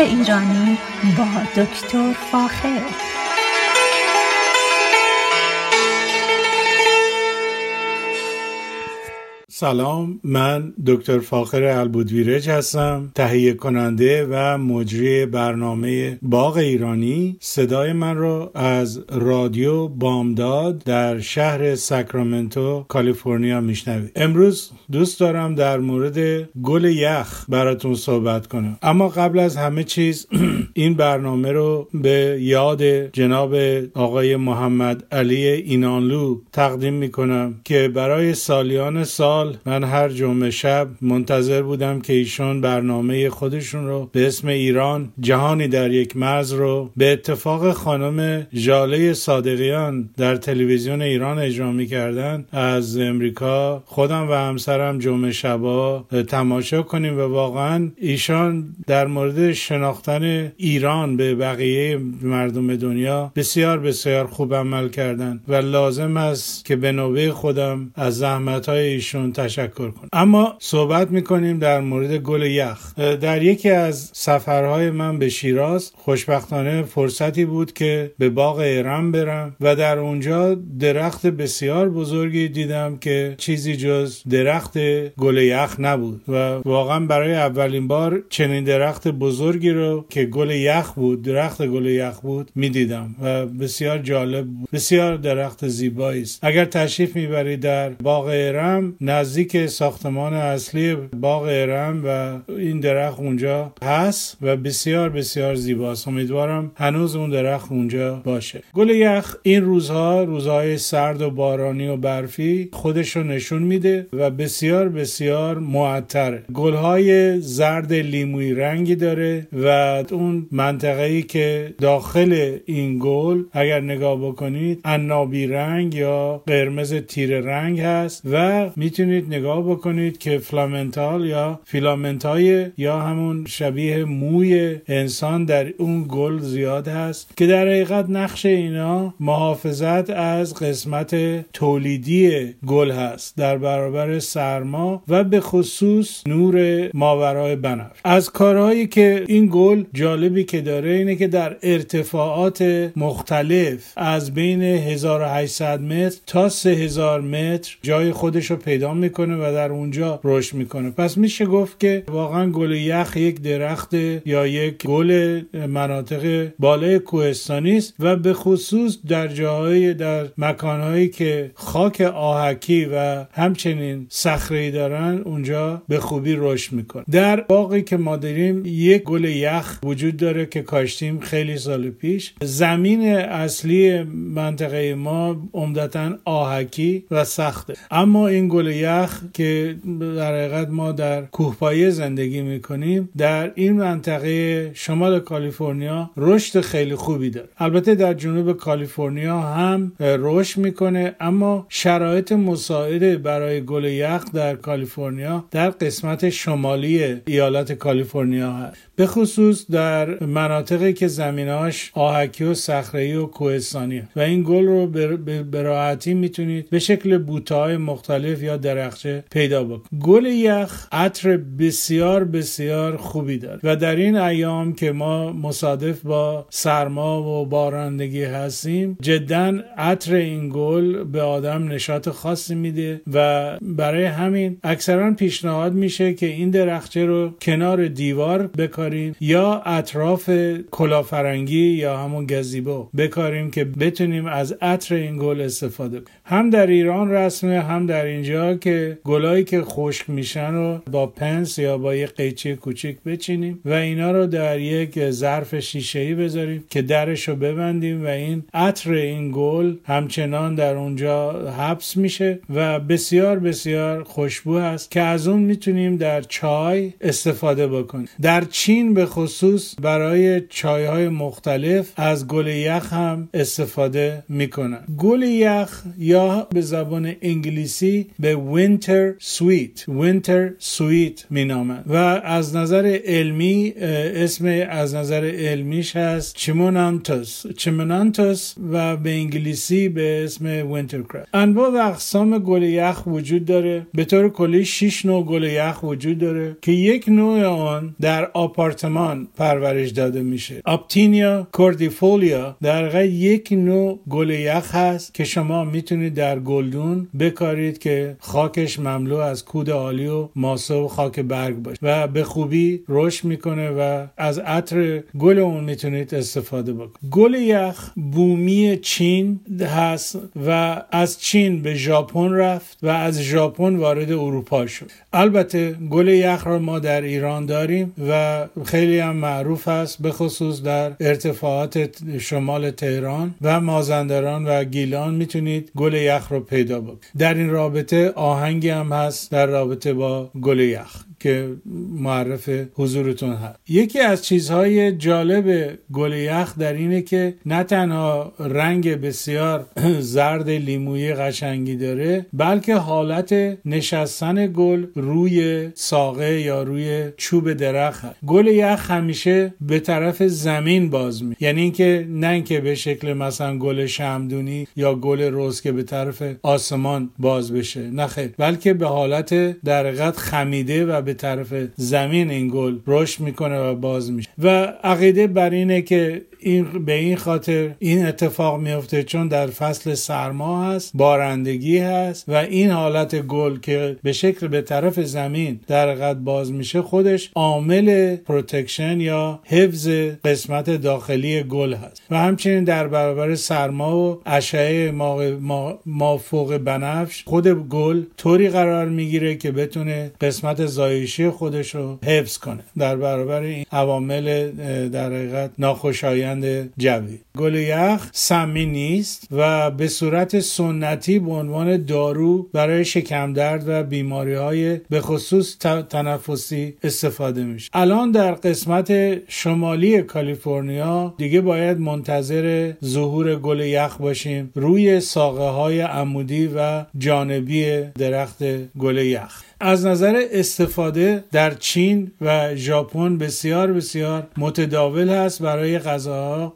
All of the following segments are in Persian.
ایرانی با دکتر فاخر. سلام من دکتر فاخر البودویرج هستم تهیه کننده و مجری برنامه باغ ایرانی. صدای من رو از رادیو بامداد در شهر ساکرامنتو کالیفرنیا میشنوید. امروز دوست دارم در مورد گل یخ براتون صحبت کنم. اما قبل از همه چیز این برنامه رو به یاد جناب آقای محمد علی اینانلو تقدیم می‌کنم که برای سالیان سال من هر جمعه شب منتظر بودم که ایشون برنامه خودشون رو به اسم ایران جهانی در یک مرز رو به اتفاق خانم جاله صادقیان در تلویزیون ایران اجرا می‌کردن. از امریکا خودم و همسرم جمعه شبا تماشا کنیم و واقعا ایشان در مورد شناختن ایران به بقیه مردم دنیا بسیار بسیار خوب عمل کردن و لازم است که به نوبه خودم از زحمت های ایشون تشکر کنم. اما صحبت می‌کنیم در مورد گل یخ. در یکی از سفرهای من به شیراز خوشبختانه فرصتی بود که به باغ ارم برم و در اونجا درخت بسیار بزرگی دیدم که چیزی جز درخت گل یخ نبود و واقعا برای اولین بار چنین درخت بزرگی رو که گل یخ بود درخت گل یخ بود می‌دیدم و بسیار جالب بود. بسیار درخت زیبایی است. اگر تشریف می‌برید در باغ ارم نزدیک ساختمان اصلی باغ ارم و این درخت اونجا هست و بسیار بسیار زیباست. امیدوارم هنوز اون درخت اونجا باشه. گل یخ این روزها روزهای سرد و بارانی و برفی خودش رو نشون میده و بسیار بسیار معطره. گلهای زرد لیموی رنگی داره و اون منطقه ای که داخل این گل اگر نگاه بکنید عنابی رنگ یا قرمز تیر رنگ هست و می‌تونید نگاه بکنید که فلامنتال یا فیلامنت یا همون شبیه موی انسان در اون گل زیاد هست که در حقیقت نقش اینا محافظت از قسمت تولیدی گل هست در برابر سرما و به خصوص نور ماورای بنفش. از کارهایی که این گل جالبی که داره اینه که در ارتفاعات مختلف از بین 1800 متر تا 3000 متر جای خودش رو پیدا می‌کنه و در اونجا رشد می‌کنه. پس میشه گفت که واقعا گل یخ یک درخت یا یک گل مناطق بالای کوهستانی است و به خصوص در جاهای در مکانهایی که خاک آهکی و همچنین صخره دارن اونجا به خوبی رشد می‌کنه. در باقی که ما داریم یک گل یخ وجود داره که کاشتیم خیلی سال پیش. زمین اصلی منطقه ما عمدتا آهکی و سخته. اما این گل یخ که در حقیقت ما در کوهپایه زندگی می‌کنیم در این منطقه شمال کالیفرنیا رشد خیلی خوبی داره. البته در جنوب کالیفرنیا هم رشد می‌کنه اما شرایط مساعد برای گل یخ در کالیفرنیا در قسمت شمالی ایالت کالیفرنیا هست. به خصوص در مناطقی که زمیناش آهکی و صخره‌ای و کوهستانی و این گل رو به راحتی می‌تونید به شکل بوته مختلف یا درخچه پیدا بکنید گل یخ عطر بسیار بسیار خوبی داره و در این ایام که ما مصادف با سرما و بارندگی هستیم جدا عطر این گل به آدم نشاط خاصی میده و برای همین اکثرا پیشنهاد میشه که این درخچه رو کنار دیوار بکاریم یا اطراف کلاه‌فرنگی یا همون gazebo بکاریم که بتونیم از عطر این گل استفاده کنیم. هم در ایران رسمه هم در اینجا که گلایی که خشک میشن رو با پنس یا با یه قیچی کوچیک بچینیم و اینا رو در یک ظرف شیشه ای بذاریم که درش رو ببندیم و این عطر این گل همچنان در اونجا حبس میشه و بسیار بسیار خوشبو هست که از اون می‌تونیم در چای استفاده بکنیم. در چین به خصوص برای چای های مختلف از گل یخ هم استفاده می‌کنن. گل یخ یا به زبان انگلیسی به wintersweet wintersweet مینامند و از نظر علمی اسم از نظر علمیش هست چیمونانتوس چیمونانتوس و به انگلیسی به اسم وینتر کرافت انواع و اقسام گل یخ وجود داره. به طور کلی 6 نوع گل یخ وجود داره که یک نوع آن در آپارتمان پرورش داده میشه. آپتینیا کوردیفولیا در یک نوع گل یخ هست که شما می‌تونید در گلدون بکارید که خاکش مملو از کود عالی و ماسه و خاک برگ باشه و به خوبی رشد می‌کنه و از عطر گل اون می‌تونید استفاده بکنید. گل یخ بومی چین هست و از چین به ژاپن رفت و از ژاپن وارد اروپا شد. البته گل یخ را ما در ایران داریم و خیلی هم معروف است به خصوص در ارتفاعات شمال تهران و مازندران و گیلان می‌تونید گل یخ رو پیدا بکنید. در این رابطه آهنگی هم هست در رابطه با گل یخ. که معرف حضورتون هست. یکی از چیزهای جالب گل یخ در اینه که نه تنها رنگ بسیار زرد لیمویی قشنگی داره بلکه حالت نشستن گل روی ساقه یا روی چوب درخت هست. گل یخ همیشه به طرف زمین باز می یعنی اینکه نه اینکه به شکل مثلا گل شمدونی یا گل روز که به طرف آسمان باز بشه نه خیر. بلکه به حالت در خمیده و به طرف زمین این گل رشد می‌کنه و باز میشه. و عقیده بر اینه که این به این خاطر این اتفاق میفته چون در فصل سرما هست بارندگی هست و این حالت گل که به شکل به طرف زمین در قد باز میشه خودش عامل protection یا حفظ قسمت داخلی گل هست. و همچنین در برابر سرما و اشعه ما فوق بنفش خود گل طوری قرار می‌گیره که بتونه قسمت زایشی خودش رو حفظ کنه. در برابر این عوامل در حقیقت ناخوشایند جوی. گل یخ سمی نیست و به صورت سنتی به عنوان دارو برای شکم درد و بیماری های به خصوص تنفسی استفاده میشه. الان در قسمت شمالی کالیفرنیا دیگه باید منتظر ظهور گل یخ باشیم. روی ساقه های عمودی و جانبی درخت گل یخ. از نظر استفاده در چین و ژاپن بسیار بسیار متداول هست برای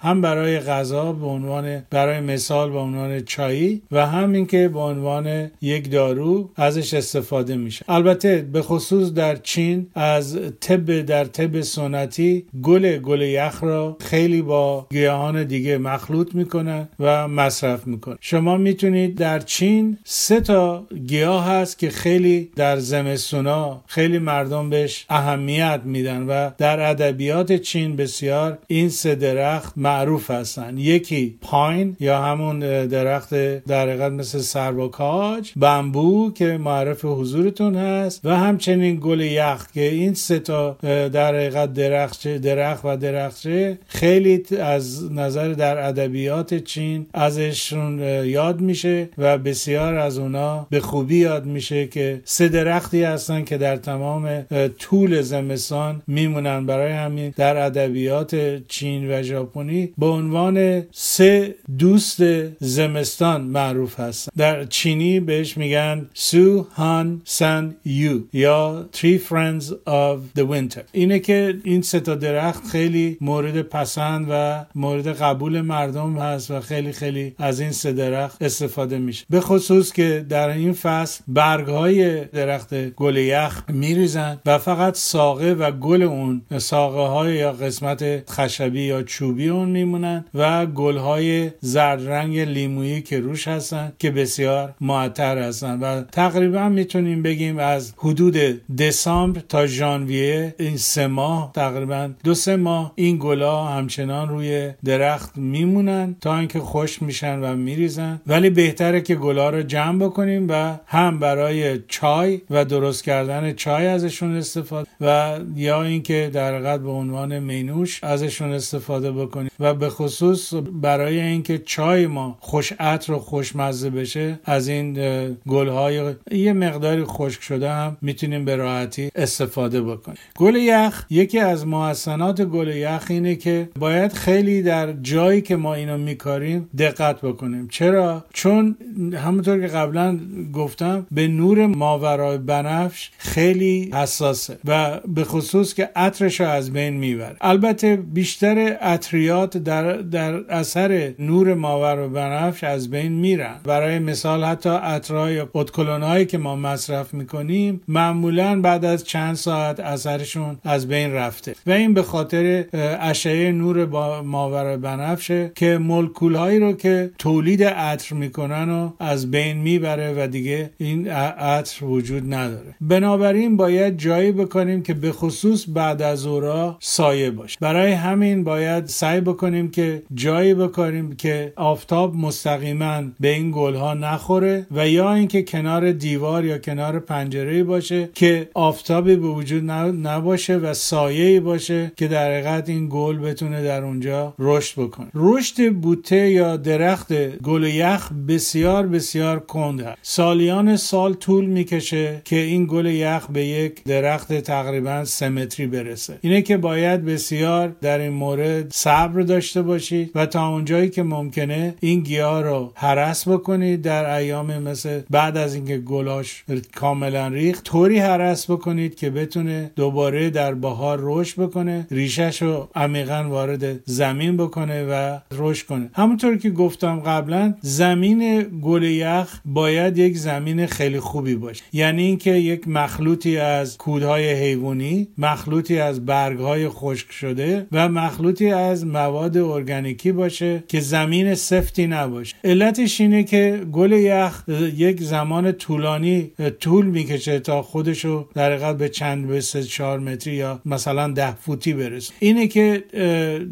هم برای غذا به عنوان برای مثال به عنوان چایی و هم اینکه به عنوان یک دارو ازش استفاده میشه. البته به خصوص در چین از طب در طب سنتی گل گل یخ را خیلی با گیاهان دیگه مخلوط می‌کنن و مصرف می‌کنن. شما می‌تونید در چین سه تا گیاه هست که خیلی در زمستونا خیلی مردم بهش اهمیت میدن و در ادبیات چین بسیار این سه درخت معروف هستن. یکی پاین یا همون درخت در حقیقت مثل سرباکاج بمبو که معرف حضورتون هست و همچنین گل یخ که این سه تا در حقیقت درخت درخت و درخچه خیلی از نظر در ادبیات چین ازشون یاد میشه و بسیار از اونا به خوبی یاد میشه که سه درخت درختی هستن که در تمام طول زمستان میمونن. برای همین در ادبیات چین و ژاپنی به عنوان سه دوست زمستان معروف هستن در چینی بهش میگن سو هان سن یو یا Three Friends of the Winter. اینه که این سه تا درخت خیلی مورد پسند و مورد قبول مردم هست و خیلی خیلی از این سه درخت استفاده میشه. به خصوص که در این فصل برگ های درخت گل یخ میریزن و فقط ساقه و گل اون ساقه های یا قسمت خشبی یا چوبی اون میمونن و گل های زرد رنگ لیمویی که روش هستن که بسیار معطر هستن و تقریبا می‌تونیم بگیم از حدود دسامبر تا ژانویه این سه ماه تقریبا دو سه ماه این گلا همچنان روی درخت میمونن تا اینکه خوش میشن و میریزن. ولی بهتره که گلا رو جمع بکنیم و هم برای چای و درست کردن چای ازشون استفاده و یا اینکه در حقیقت به عنوان مینوش ازشون استفاده بکنیم. و به خصوص برای اینکه چای ما خوش عطر و خوشمزه بشه از این گلهای یه مقداری خشک شده هم می‌تونیم به راحتی استفاده بکنیم. گل یخ یکی از محسنات گل یخ اینه که باید خیلی در جایی که ما اینو میکاریم دقت بکنیم. چرا؟ چون همونطور که قبلا گفتم به نور ماورای بنفش خیلی حساسه و به خصوص که عطرش رو از بین می‌بره. البته بیشتر عطریات در, در اثر نور ماور و بنفش از بین میرن. برای مثال حتی عطرهای اتکلونهایی که ما مصرف می‌کنیم معمولا بعد از چند ساعت اثرشون از بین رفته. و این به خاطر اشعه نور ماور بنفشه که مولکول هایی رو که تولید عطر می‌کنن و از بین می‌بره و دیگه این عطر وجود نداره. بنابراین باید جایی بکنیم که به خصوص بعد از اورا سایه باشه. برای همین باید سعی بکنیم که جایی بکنیم که آفتاب مستقیما به این گل ها نخوره و یا اینکه کنار دیوار یا کنار پنجره باشه که آفتابی به وجود نباشه و سایه باشه که در حقیقت این گل بتونه در اونجا رشد بکنه. رشد بوته یا درخت گل یخ بسیار بسیار کند هست سالیان سال طول می‌کشه که این گل یخ به یک درخت تقریبا سمتری برسه. اینه که باید بسیار در این مورد صبر داشته باشید و تا اونجایی که ممکنه این گیاه رو حرس بکنید. در ایام مثل بعد از اینکه گلاش کاملا ریخت طوری حرس بکنید که بتونه دوباره در بهار رشد بکنه ریشش رو عمیقا وارد زمین بکنه و رشد کنه. همونطور که گفتم قبلا زمین گل یخ باید یک زمین خیلی خوبی باشه. یعنی اینکه یک مخلوطی از کودهای حیوانی مخلوطی از برگهای خشک شده و مخلوطی مواد ارگانیکی باشه که زمین سفتی نباشه. علتش اینه که گل یخ یک زمان طولانی طول می‌کشه تا خودشو در حقیقت به چند به سه چهار متری یا مثلا ده فوتی برسه اینه که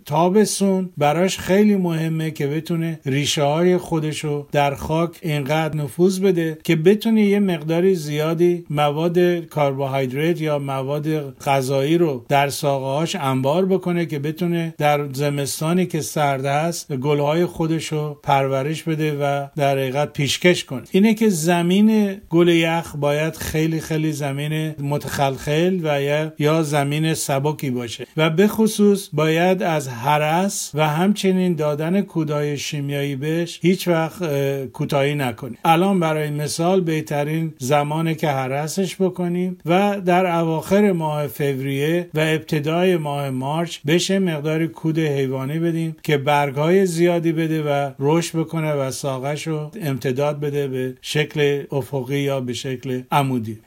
تابستون براش خیلی مهمه که بتونه ریشه های خودشو در خاک اینقدر نفوذ بده که بتونه یه مقداری زیادی مواد کربوهیدرات یا مواد غذایی رو در ساقه هاش انبار بکنه که بتونه در زمستانی که سرد است گلهای خودشو پرورش بده و در حقیقت پیشکش کنه. اینه که زمین گل یخ باید خیلی خیلی زمین متخلخل و یا زمین سبکی باشه. و به خصوص باید از حرس و همچنین دادن کودای شیمیایی بهش هیچ وقت کوتاهی نکنیم الان برای مثال بهترین زمانه که حرسش بکنیم و در اواخر ماه فوریه و ابتدای ماه مارچ بشه مقدار کود حیوانی بدیم که برگهای زیادی بده و رشد بکنه و ساقش رو امتداد بده به شکل افقی یا به شکل عمودی.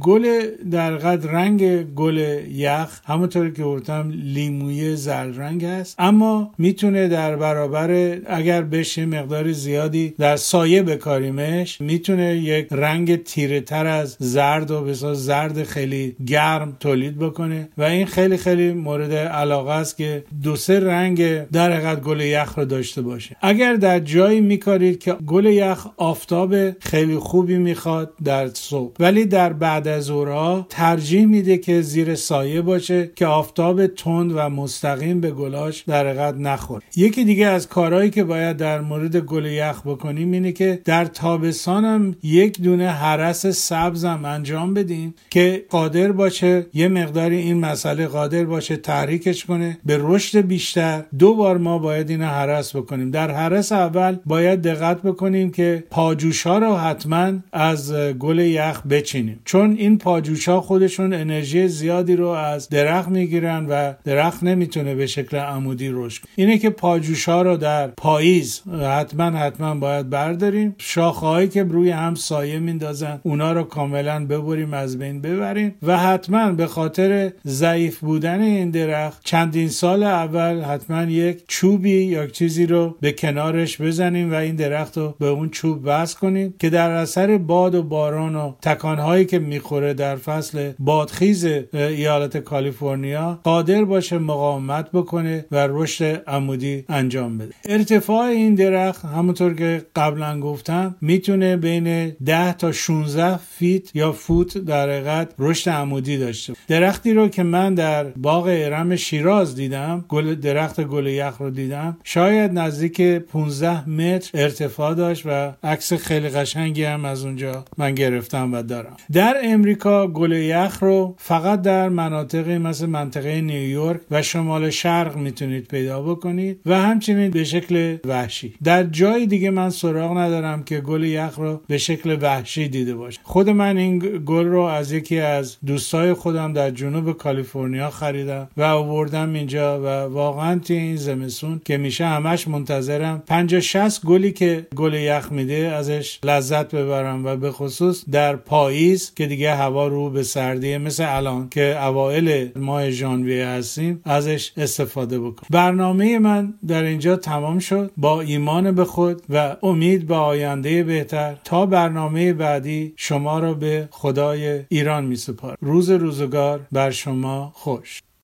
گل در قد رنگ گل یخ همونطور که گفتم لیموی زرد رنگ است اما می‌تونه در برابر اگر بشه مقدار زیادی در سایه بکاریمش می‌تونه یک رنگ تیره تر از زرد و بسیار زرد خیلی گرم تولید بکنه. و این خیلی خیلی مورد علاقه است که دو سه رنگ در حقیقت گل یخ رو داشته باشه. اگر در جایی میکارید که گل یخ آفتاب خیلی خوبی می‌خواد در صبح ولی در بعد از اورا ترجیح میده که زیر سایه باشه که آفتاب تند و مستقیم به گلاش در حقیقت نخور یکی دیگه از کارهایی که باید در مورد گل یخ بکنیم اینه که در تابستان هم یک دونه حرس سبزم انجام بدیم که قادر باشه یه مقداری این مسئله قادر باشه تحریکش کنه به رشد بیشتر. دو بار ما باید این حرس بکنیم. در حرس اول باید دقت بکنیم که پاجوش ها رو حتما از گل یخ بچینیم. چون این پاجوش ها خودشون انرژی زیادی رو از درخت می‌گیرن و درخت نمی‌تونه به شکل عمودی رشد اینه که پاجوش ها رو در پاییز حتما حتما باید برداریم. شاخه هایی که روی هم سایه میندازن اونا رو کاملا ببریم از بین ببریم و حتما به خاطر ضعیف بودن این درخت چندین سال اول حتما یک چوبی یا چیزی رو به کنارش بزنیم و این درخت رو به اون چوب وصل کنیم که در اثر باد و باران و تکانهایی که می‌خوره در فصل بادخیز ایالت کالیفرنیا قادر باشه مقاومت بکنه و رشد عمودی انجام بده. ارتفاع این درخت همونطور که قبلا گفتم می‌تونه بین 10 تا 16 فیت یا فوت در حقیقت رشد عمودی داشته درختی رو که من در باغ ارم شیراز دیدم گل درخت گل یخ رو دیدم. شاید نزدیک 15 متر ارتفاع داشت و عکس خیلی قشنگی هم از اونجا من گرفتم و دارم. در امریکا گل یخ رو فقط در مناطقی مثل منطقه نیویورک و شمال شرق می‌تونید پیدا بکنید و همچنین به شکل وحشی. در جای دیگه من سراغ ندارم که گل یخ رو به شکل وحشی دیده باشه خود من این گل رو از یکی از دوستای خودم در جنوب کالیفرنیا خریدم و آوردم اینجا و واقعا توی این زمستون که میشه همش منتظرم. 50 60 گلی که گل یخ میده ازش لذت ببرم و به خصوص در پاییز که دیگه هوا رو به سردیه مثل الان که اوایل ماه ژانویه هستیم ازش استفاده بکن برنامه من در اینجا تمام شد. با ایمان به خود و امید به آینده بهتر. تا برنامه بعدی شما را به خدای ایران می سپار روز روزگار بر شما خوش.